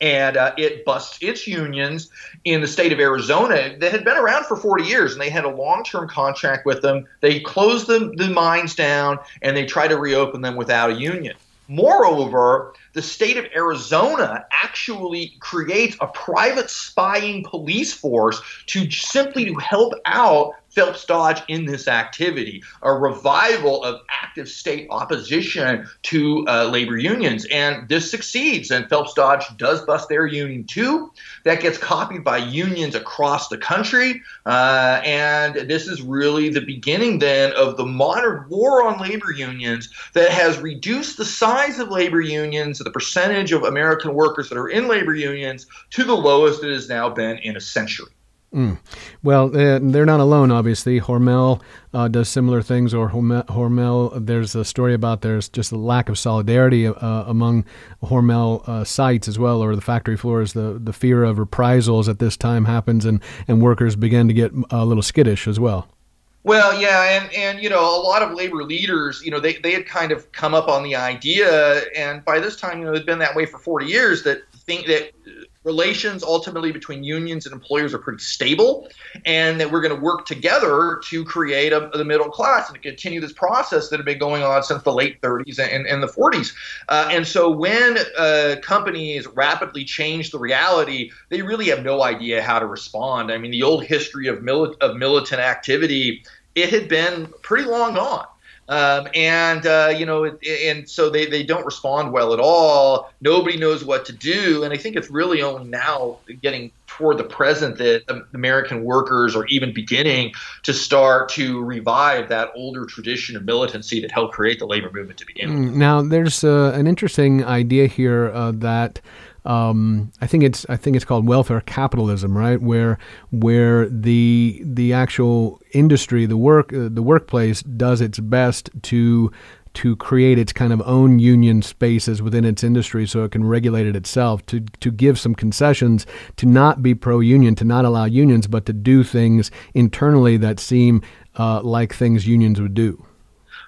and uh, it busts its unions in the state of Arizona that had been around for 40 years, and they had a long-term contract with them. They closed the, the mines down, and they tried to reopen them without a union. Moreover, the state of Arizona actually creates a private spying police force to simply to help out Phelps Dodge in this activity, a revival of active state opposition to uh, labor unions. And this succeeds, and Phelps Dodge does bust their union too. That gets copied by unions across the country. Uh, and this is really the beginning then of the modern war on labor unions that has reduced the size of labor unions, the percentage of American workers that are in labor unions, to the lowest it has now been in a century. Mm. Well, uh, they're not alone, obviously. Hormel uh, does similar things, or Hormel, there's a story about there's just a lack of solidarity uh, among Hormel uh, sites as well, or the factory floors. The, the fear of reprisals at this time happens, and, and workers begin to get a little skittish as well. Well, yeah, and and you know, a lot of labor leaders, you know, they, they had kind of come up on the idea, and by this time, you know, it'd been that way for 40 years that think that relations ultimately between unions and employers are pretty stable, and that we're going to work together to create a, the middle class and to continue this process that had been going on since the late 30s and, and the 40s. Uh, and so when uh, companies rapidly change the reality, they really have no idea how to respond. I mean, the old history of, mili- of militant activity, it had been pretty long gone. Um, and uh, you know, and so they, they don't respond well at all. Nobody knows what to do, and I think it's really only now getting toward the present that American workers are even beginning to start to revive that older tradition of militancy that helped create the labor movement to begin with. Mm, now, there's uh, an interesting idea here uh, that um, I think it's I think it's called welfare capitalism, right? Where where the the actual industry, the work uh, the workplace does its best to to create its kind of own union spaces within its industry so it can regulate it itself to to give some concessions to not be pro union to not allow unions but to do things internally that seem uh, like things unions would do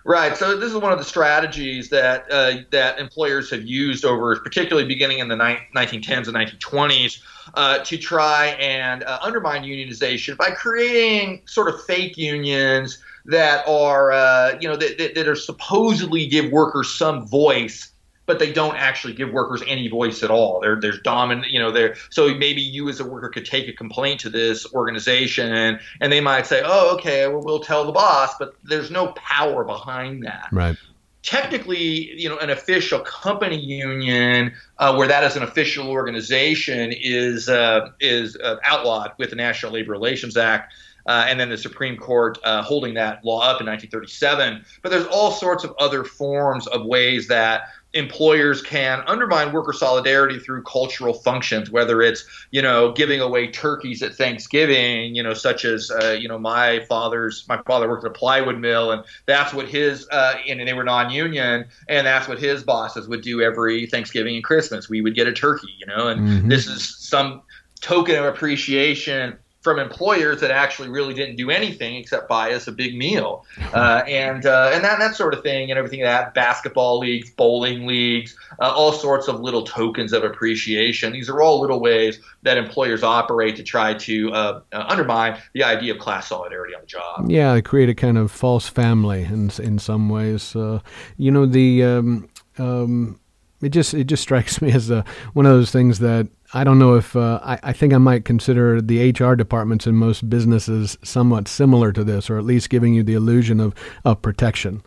Right. So this is one of the strategies that uh, that employers have used over, particularly beginning in the ni- 1910s and 1920s, uh, to try and uh, undermine unionization by creating sort of fake unions that are, uh, you know, that, that, that are supposedly give workers some voice but they don't actually give workers any voice at all. They're, there's dominant, you know, there. So maybe you as a worker could take a complaint to this organization, and, and they might say, "Oh, okay, well, we'll tell the boss," but there's no power behind that. Right. Technically, you know, an official company union, uh, where that is an official organization, is uh, is uh, outlawed with the National Labor Relations Act. uh, and then the Supreme Court uh, holding that law up in 1937. But there's all sorts of other forms of ways that employers can undermine worker solidarity through cultural functions, whether it's you know giving away turkeys at Thanksgiving, you know, such as uh, you know my father's my father worked at a plywood mill, and that's what his uh, and they were non-union, and that's what his bosses would do every Thanksgiving and Christmas. We would get a turkey, you know, and mm-hmm. this is some token of appreciation from employers that actually really didn't do anything except buy us a big meal, uh, and uh, and that that sort of thing, and everything that basketball leagues, bowling leagues, uh, all sorts of little tokens of appreciation. These are all little ways that employers operate to try to uh, uh, undermine the idea of class solidarity on the job. Yeah, they create a kind of false family in in some ways. Uh, you know the. Um, um, it just it just strikes me as a, one of those things that I don't know if uh, I, I, think I might consider the HR departments in most businesses somewhat similar to this, or at least giving you the illusion of, of protection.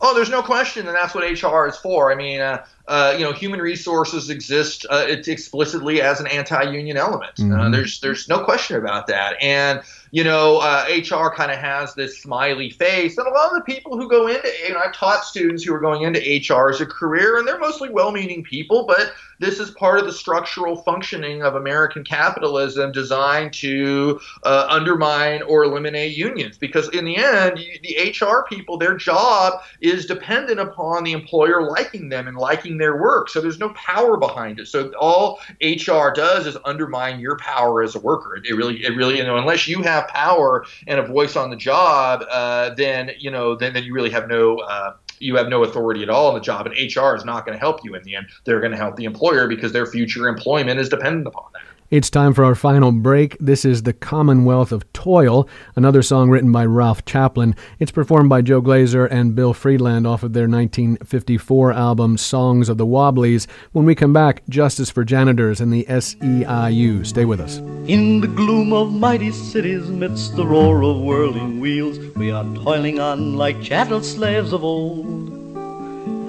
Oh, there's no question, and that's what HR is for. I mean, uh, uh, you know, human resources exist uh, explicitly as an anti-union element. Uh, mm-hmm. there's there's no question about that, and you know, HR uh, kind of has this smiley face, and a lot of the people who go into, you know, I've taught students who are going into HR as a career, and they're mostly well-meaning people, but this is part of the structural functioning of American capitalism designed to uh, undermine or eliminate unions. Because in the end, the HR people, their job is dependent upon the employer liking them and liking their work. So there's no power behind it. So all HR does is undermine your power as a worker. It, really, it really, you know, unless you have power and a voice on the job, uh, then you know, then then you really have no. Uh, you have no authority at all in the job, and HR is not going to help you in the end. They're going to help the employer because their future employment is dependent upon that. It's time for our final break. This is The Commonwealth of Toil, another song written by Ralph Chaplin. It's performed by Joe Glazer and Bill Friedland off of their 1954 album Songs of the Wobblies. When we come back, Justice for Janitors and the SEIU. Stay with us. In the gloom of mighty cities, midst the roar of whirling wheels, we are toiling on like chattel slaves of old.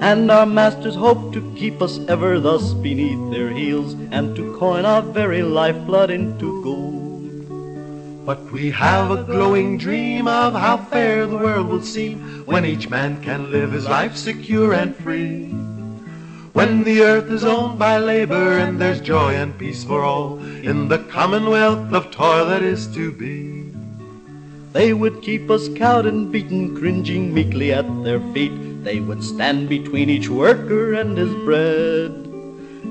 And our masters hope to keep us ever thus beneath their heels, and to coin our very lifeblood into gold. But we have a glowing dream of how fair the world will seem when each man can live his life secure and free. When the earth is owned by labor and there's joy and peace for all in the commonwealth of toil that is to be. They would keep us cowed and beaten, cringing meekly at their feet they would stand between each worker and his bread.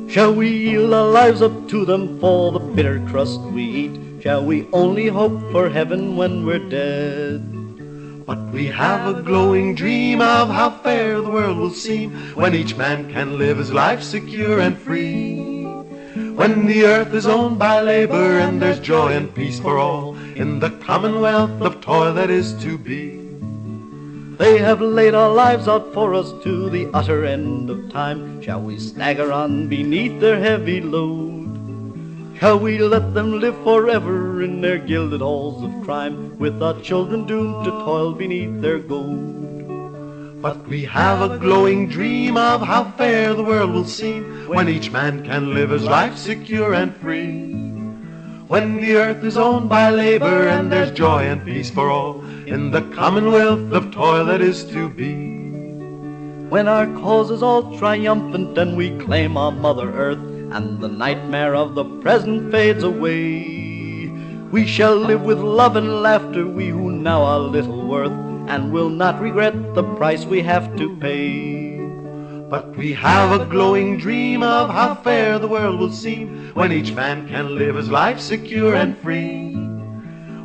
Shall we yield our lives up to them for the bitter crust we eat? Shall we only hope for heaven when we're dead? But we have a glowing dream of how fair the world will seem when each man can live his life secure and free. When the earth is owned by labor and there's joy and peace for all in the commonwealth of toil that is to be. They have laid our lives out for us to the utter end of time. Shall we stagger on beneath their heavy load? Shall we let them live forever in their gilded halls of crime, with our children doomed to toil beneath their gold? But we have a glowing dream of how fair the world will seem when each man can live his life secure and free. When the earth is owned by labor and there's joy and peace for all in the commonwealth of toil that is to be. When our cause is all triumphant and we claim our Mother Earth and the nightmare of the present fades away, we shall live with love and laughter, we who now are little worth, and will not regret the price we have to pay. But we have a glowing dream of how fair the world will seem when each man can live his life secure and free.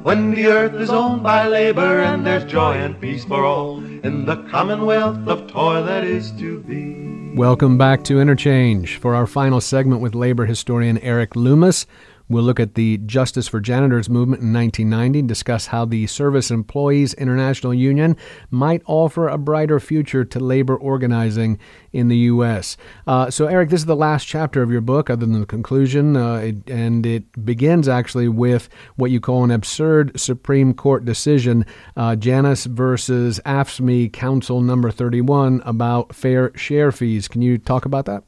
When the earth is owned by labor and there's joy and peace for all in the commonwealth of toil that is to be. Welcome back to Interchange for our final segment with labor historian Erik Loomis. We'll look at the Justice for Janitors movement in 1990 and discuss how the Service Employees International Union might offer a brighter future to labor organizing in the U.S. Uh, so, Erik, this is the last chapter of your book, other than the conclusion, uh, it, and it begins actually with what you call an absurd Supreme Court decision, uh, Janus versus AFSCME Council Number 31, about fair share fees. Can you talk about that?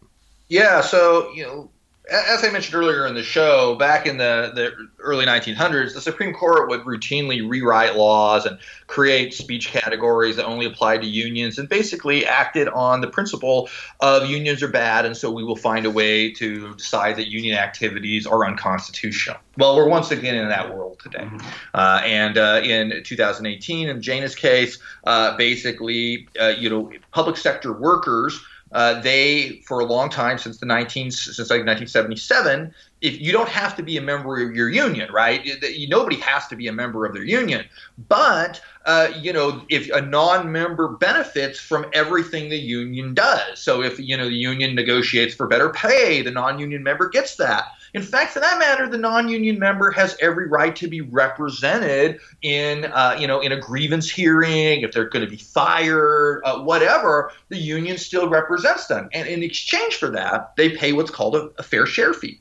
Yeah, so you know as I mentioned earlier in the show, back in the, the early 1900s, the Supreme Court would routinely rewrite laws and create speech categories that only applied to unions and basically acted on the principle of unions are bad, and so we will find a way to decide that union activities are unconstitutional. Well, we're once again in that world today. Mm-hmm. Uh, and uh, in 2018, in Janus case, uh, basically, uh, you know, public sector workers uh, they, for a long time, since the 19 since like 1977, if you don't have to be a member of your union, right? Nobody has to be a member of their union, but uh, you know, if a non-member benefits from everything the union does. So if you know the union negotiates for better pay, the non-union member gets that. In fact, for that matter, the non-union member has every right to be represented in, uh, you know, in a grievance hearing. If they're going to be fired, uh, whatever, the union still represents them, and in exchange for that, they pay what's called a, a fair share fee.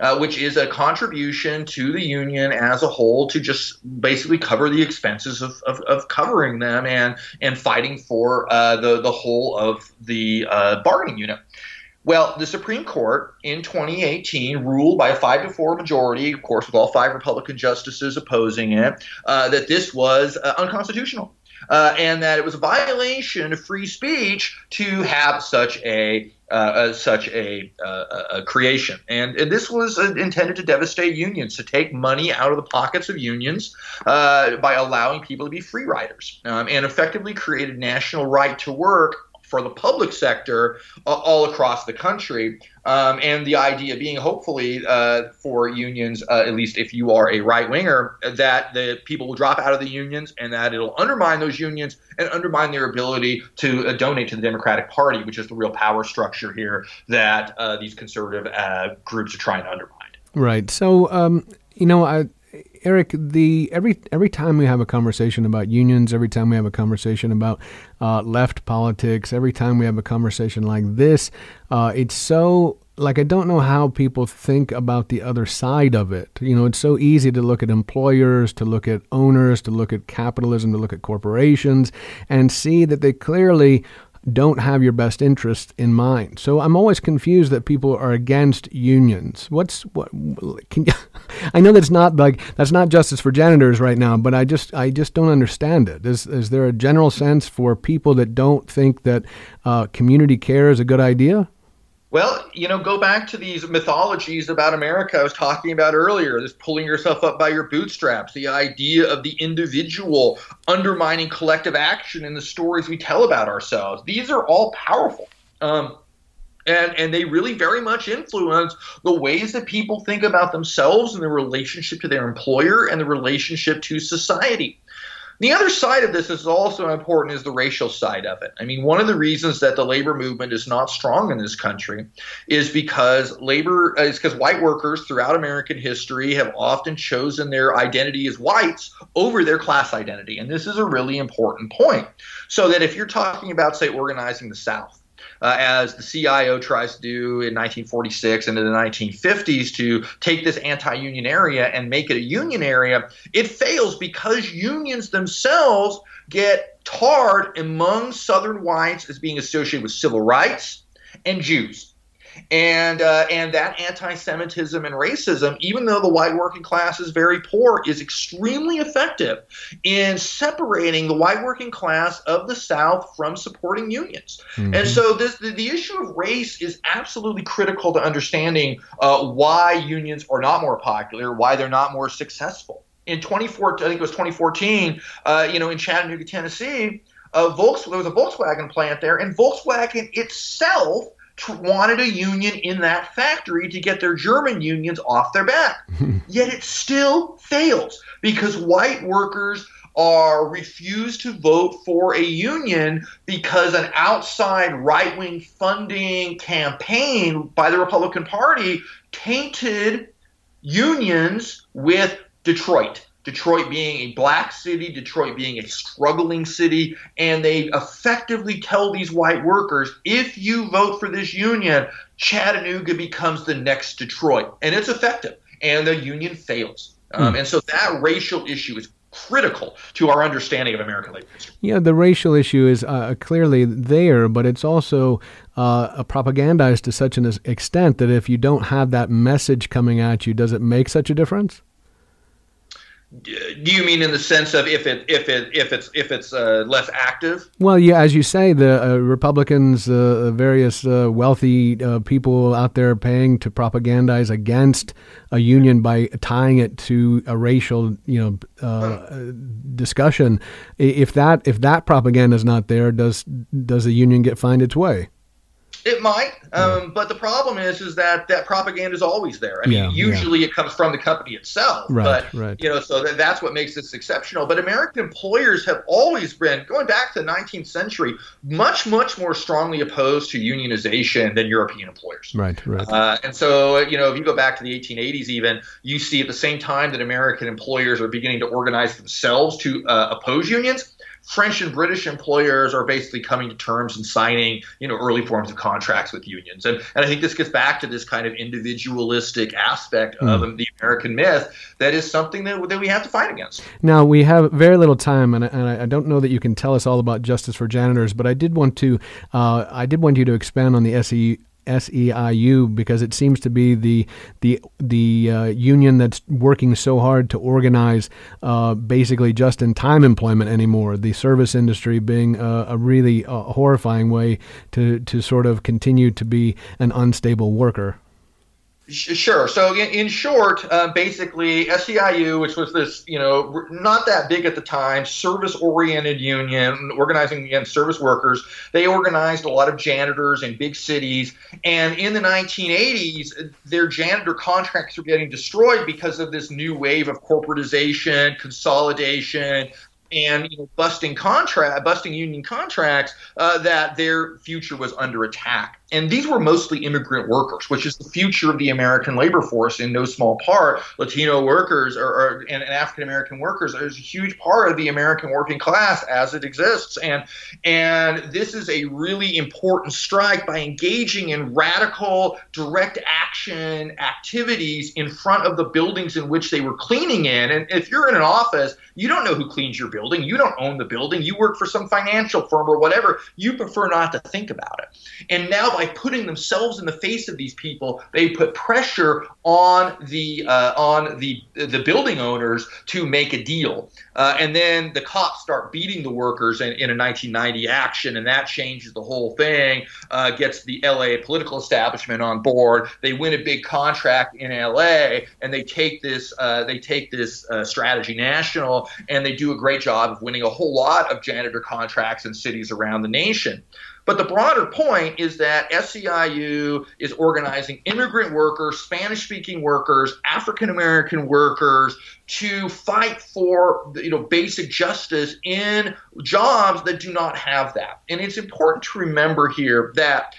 Uh, which is a contribution to the union as a whole to just basically cover the expenses of, of, of covering them and and fighting for uh, the the whole of the uh, bargaining unit. Well, the Supreme Court in 2018 ruled by a five to four majority, of course, with all five Republican justices opposing it, uh, that this was uh, unconstitutional. Uh, and that it was a violation of free speech to have such a uh, uh, such a, uh, a, creation, and, and this was intended to devastate unions, to take money out of the pockets of unions by allowing people to be free riders, um, and effectively created national right to work for the public sector uh, all across the country. Um, and the idea being, hopefully, uh, for unions, uh, at least if you are a right winger, that the people will drop out of the unions and that it'll undermine those unions and undermine their ability to uh, donate to the Democratic Party, which is the real power structure here that uh, these conservative uh, groups are trying to undermine. Right. So, um, you know, I Erik, the every every time we have a conversation about unions, every time we have a conversation about uh, left politics, every time we have a conversation like this, uh, it's so like I don't know how people think about the other side of it. You know, it's so easy to look at employers, to look at owners, to look at capitalism, to look at corporations, and see that they clearly don't have your best interest in mind. So I'm always confused that people are against unions. What's what? Can you, I know that's not like that's not justice for janitors right now, but I just I just don't understand it. Is is there a general sense for people that don't think that uh, community care is a good idea? Well, you know, go back to these mythologies about America I was talking about earlier, this pulling yourself up by your bootstraps, the idea of the individual undermining collective action in the stories we tell about ourselves. These are all powerful. Um, and, and they really very much influence the ways that people think about themselves and their relationship to their employer and the relationship to society. The other side of this is also important is the racial side of it. I mean, one of the reasons that the labor movement is not strong in this country is because labor uh, is because white workers throughout American history have often chosen their identity as whites over their class identity. And this is a really important point. So that if you're talking about, say, organizing the South, uh, as the CIO tries to do in 1946 into the 1950s to take this anti union area and make it a union area, it fails because unions themselves get tarred among Southern whites as being associated with civil rights and Jews and uh, and that anti-Semitism and racism, even though the white working class is very poor, is extremely effective in separating the white working class of the South from supporting unions. Mm-hmm. And so this the, the, issue of race is absolutely critical to understanding uh, why unions are not more popular, why they're not more successful. In 2014, I think it was 2014, uh, you know, in Chattanooga, Tennessee, uh, there was a Volkswagen plant there, and Volkswagen itself wanted a union in that factory to get their German unions off their back. Yet it still fails because white workers are refused to vote for a union because an outside right wing funding campaign by the Republican Party tainted unions with Detroit. Detroit being a black city, Detroit being a struggling city, and they effectively tell these white workers if you vote for this union, Chattanooga becomes the next Detroit. And it's effective, and the union fails. Um, hmm. and so that racial issue is critical to our understanding of American labor history. Yeah, the racial issue is uh, clearly there, but it's also uh, propagandized to such an extent that if you don't have that message coming at you, does it make such a difference? Do you mean in the sense of if it if it if it's if it's uh, less active? Well, yeah, as you say, the uh, Republicans, uh, various uh, wealthy uh, people out there paying to propagandize against a union by tying it to a racial, you know, uh, discussion. If that if that propaganda is not there, does does the union get find its way? It might, um, but the problem is, is that that propaganda is always there. I mean, Yeah, usually it comes from the company itself, Right, but right. you know, so that, that's what makes this exceptional. But American employers have always been, going back to the 19th century, much, much more strongly opposed to unionization than European employers. Right, right. Uh, and so, you know, if you go back to the 1880s, even you see at the same time that American employers are beginning to organize themselves to uh, oppose unions. French and British employers are basically coming to terms and signing, you know, early forms of contracts with unions, and and I think this gets back to this kind of individualistic aspect of the American myth that is something that, that we have to fight against. Now we have very little time, and, I- and I- I don't know that you can tell us all about justice for janitors, but I did want to, uh, I did want you to expand on the SE. SEIU because it seems to be the the the uh, union that's working so hard to organize uh, basically just in time employment anymore. The service industry being uh, a really uh, horrifying way to to sort of continue to be an unstable worker. Sure. So in, in short, uh, basically SEIU, which was this, you know, not that big at the time, service-oriented union organizing against service workers. They organized a lot of janitors in big cities, and in the 1980s, their janitor contracts were getting destroyed because of this new wave of corporatization, consolidation, and you know, busting contract, busting union contracts, uh, that their future was under attack. And these were mostly immigrant workers, which is the future of the American labor force in no small part. Latino workers or, or and, and African American workers is a huge part of the American working class as it exists. And and this is a really important strike by engaging in radical direct action activities in front of the buildings in which they were cleaning in. And if you're in an office, you don't know who cleans your building. You don't own the building. You work for some financial firm or whatever. You prefer not to think about it. And now, by putting themselves in the face of these people, they put pressure on the uh, on the the building owners to make a deal. Uh, and then the cops start beating the workers in, in a 1990 action, and that changes the whole thing. Uh, gets the LA political establishment on board. They win a big contract in LA, and they take this uh, they take this uh, strategy national, and they do a great job of winning a whole lot of janitor contracts in cities around the nation. But the broader point is that SEIU is organizing immigrant workers, Spanish speaking workers, African American workers to fight for you know basic justice in jobs that do not have that. And it's important to remember here that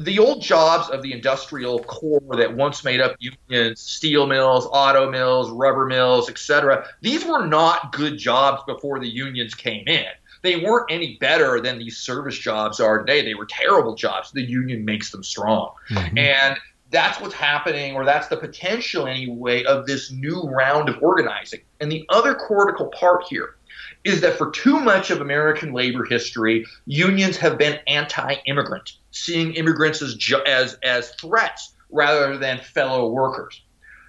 the old jobs of the industrial core that once made up unions, steel mills, auto mills, rubber mills, etc., these were not good jobs before the unions came in. They weren't any better than these service jobs are today. They were terrible jobs. The union makes them strong. Mm-hmm. And that's what's happening, or that's the potential anyway, of this new round of organizing. And the other critical part here is that for too much of American labor history, unions have been anti-immigrant, seeing immigrants as as as threats rather than fellow workers.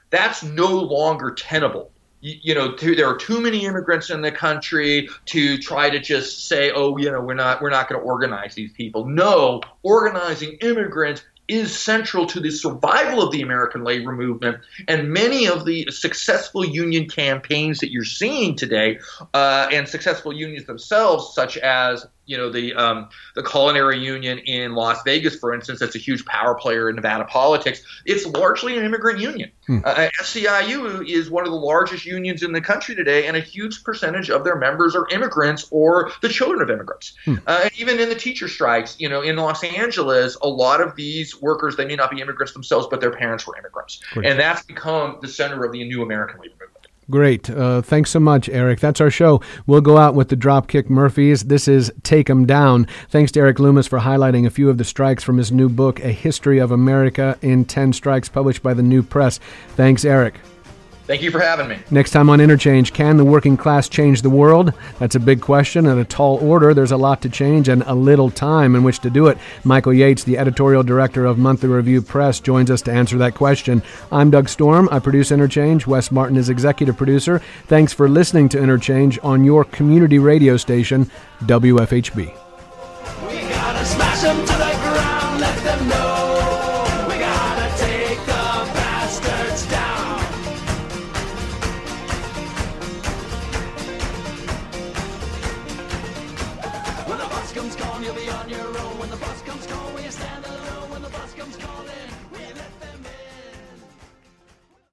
That's no longer tenable. You, know, too, there are too many immigrants in the country to try to just say, "Oh, you know, we're not we're not going to organize these people." No, organizing immigrants is central to the survival of the American labor movement. And many of the successful union campaigns that you're seeing today, uh, and successful unions themselves, such as you know the um, the culinary union in Las Vegas, for instance, that's a huge power player in Nevada politics. It's largely an immigrant union. Uh, SEIU is one of the largest unions in the country today, and a huge percentage of their members are immigrants or the children of immigrants. Uh, even in the teacher strikes, you know, in Los Angeles, a lot of these workers they may not be immigrants themselves, but their parents were immigrants, and that's become the center of the new American labor movement. Great. Uh, thanks so much, Erik. That's our show. We'll go out with the Dropkick Murphys. This is Take 'em Down. Thanks to Erik Loomis for highlighting a few of the strikes from his new book, A History of America in 10 Strikes, published by the New Press. Thanks, Erik. Thank you for having me. Next time on Interchange, can the working class change the world? That's a big question and a tall order. There's a lot to change and a little time in which to do it. Michael Yates, the editorial director of Monthly Review Press, joins us to answer that question. I'm Doug Storm. I produce Interchange. Wes Martin is executive producer. Thanks for listening to Interchange on your community radio station, WFHB.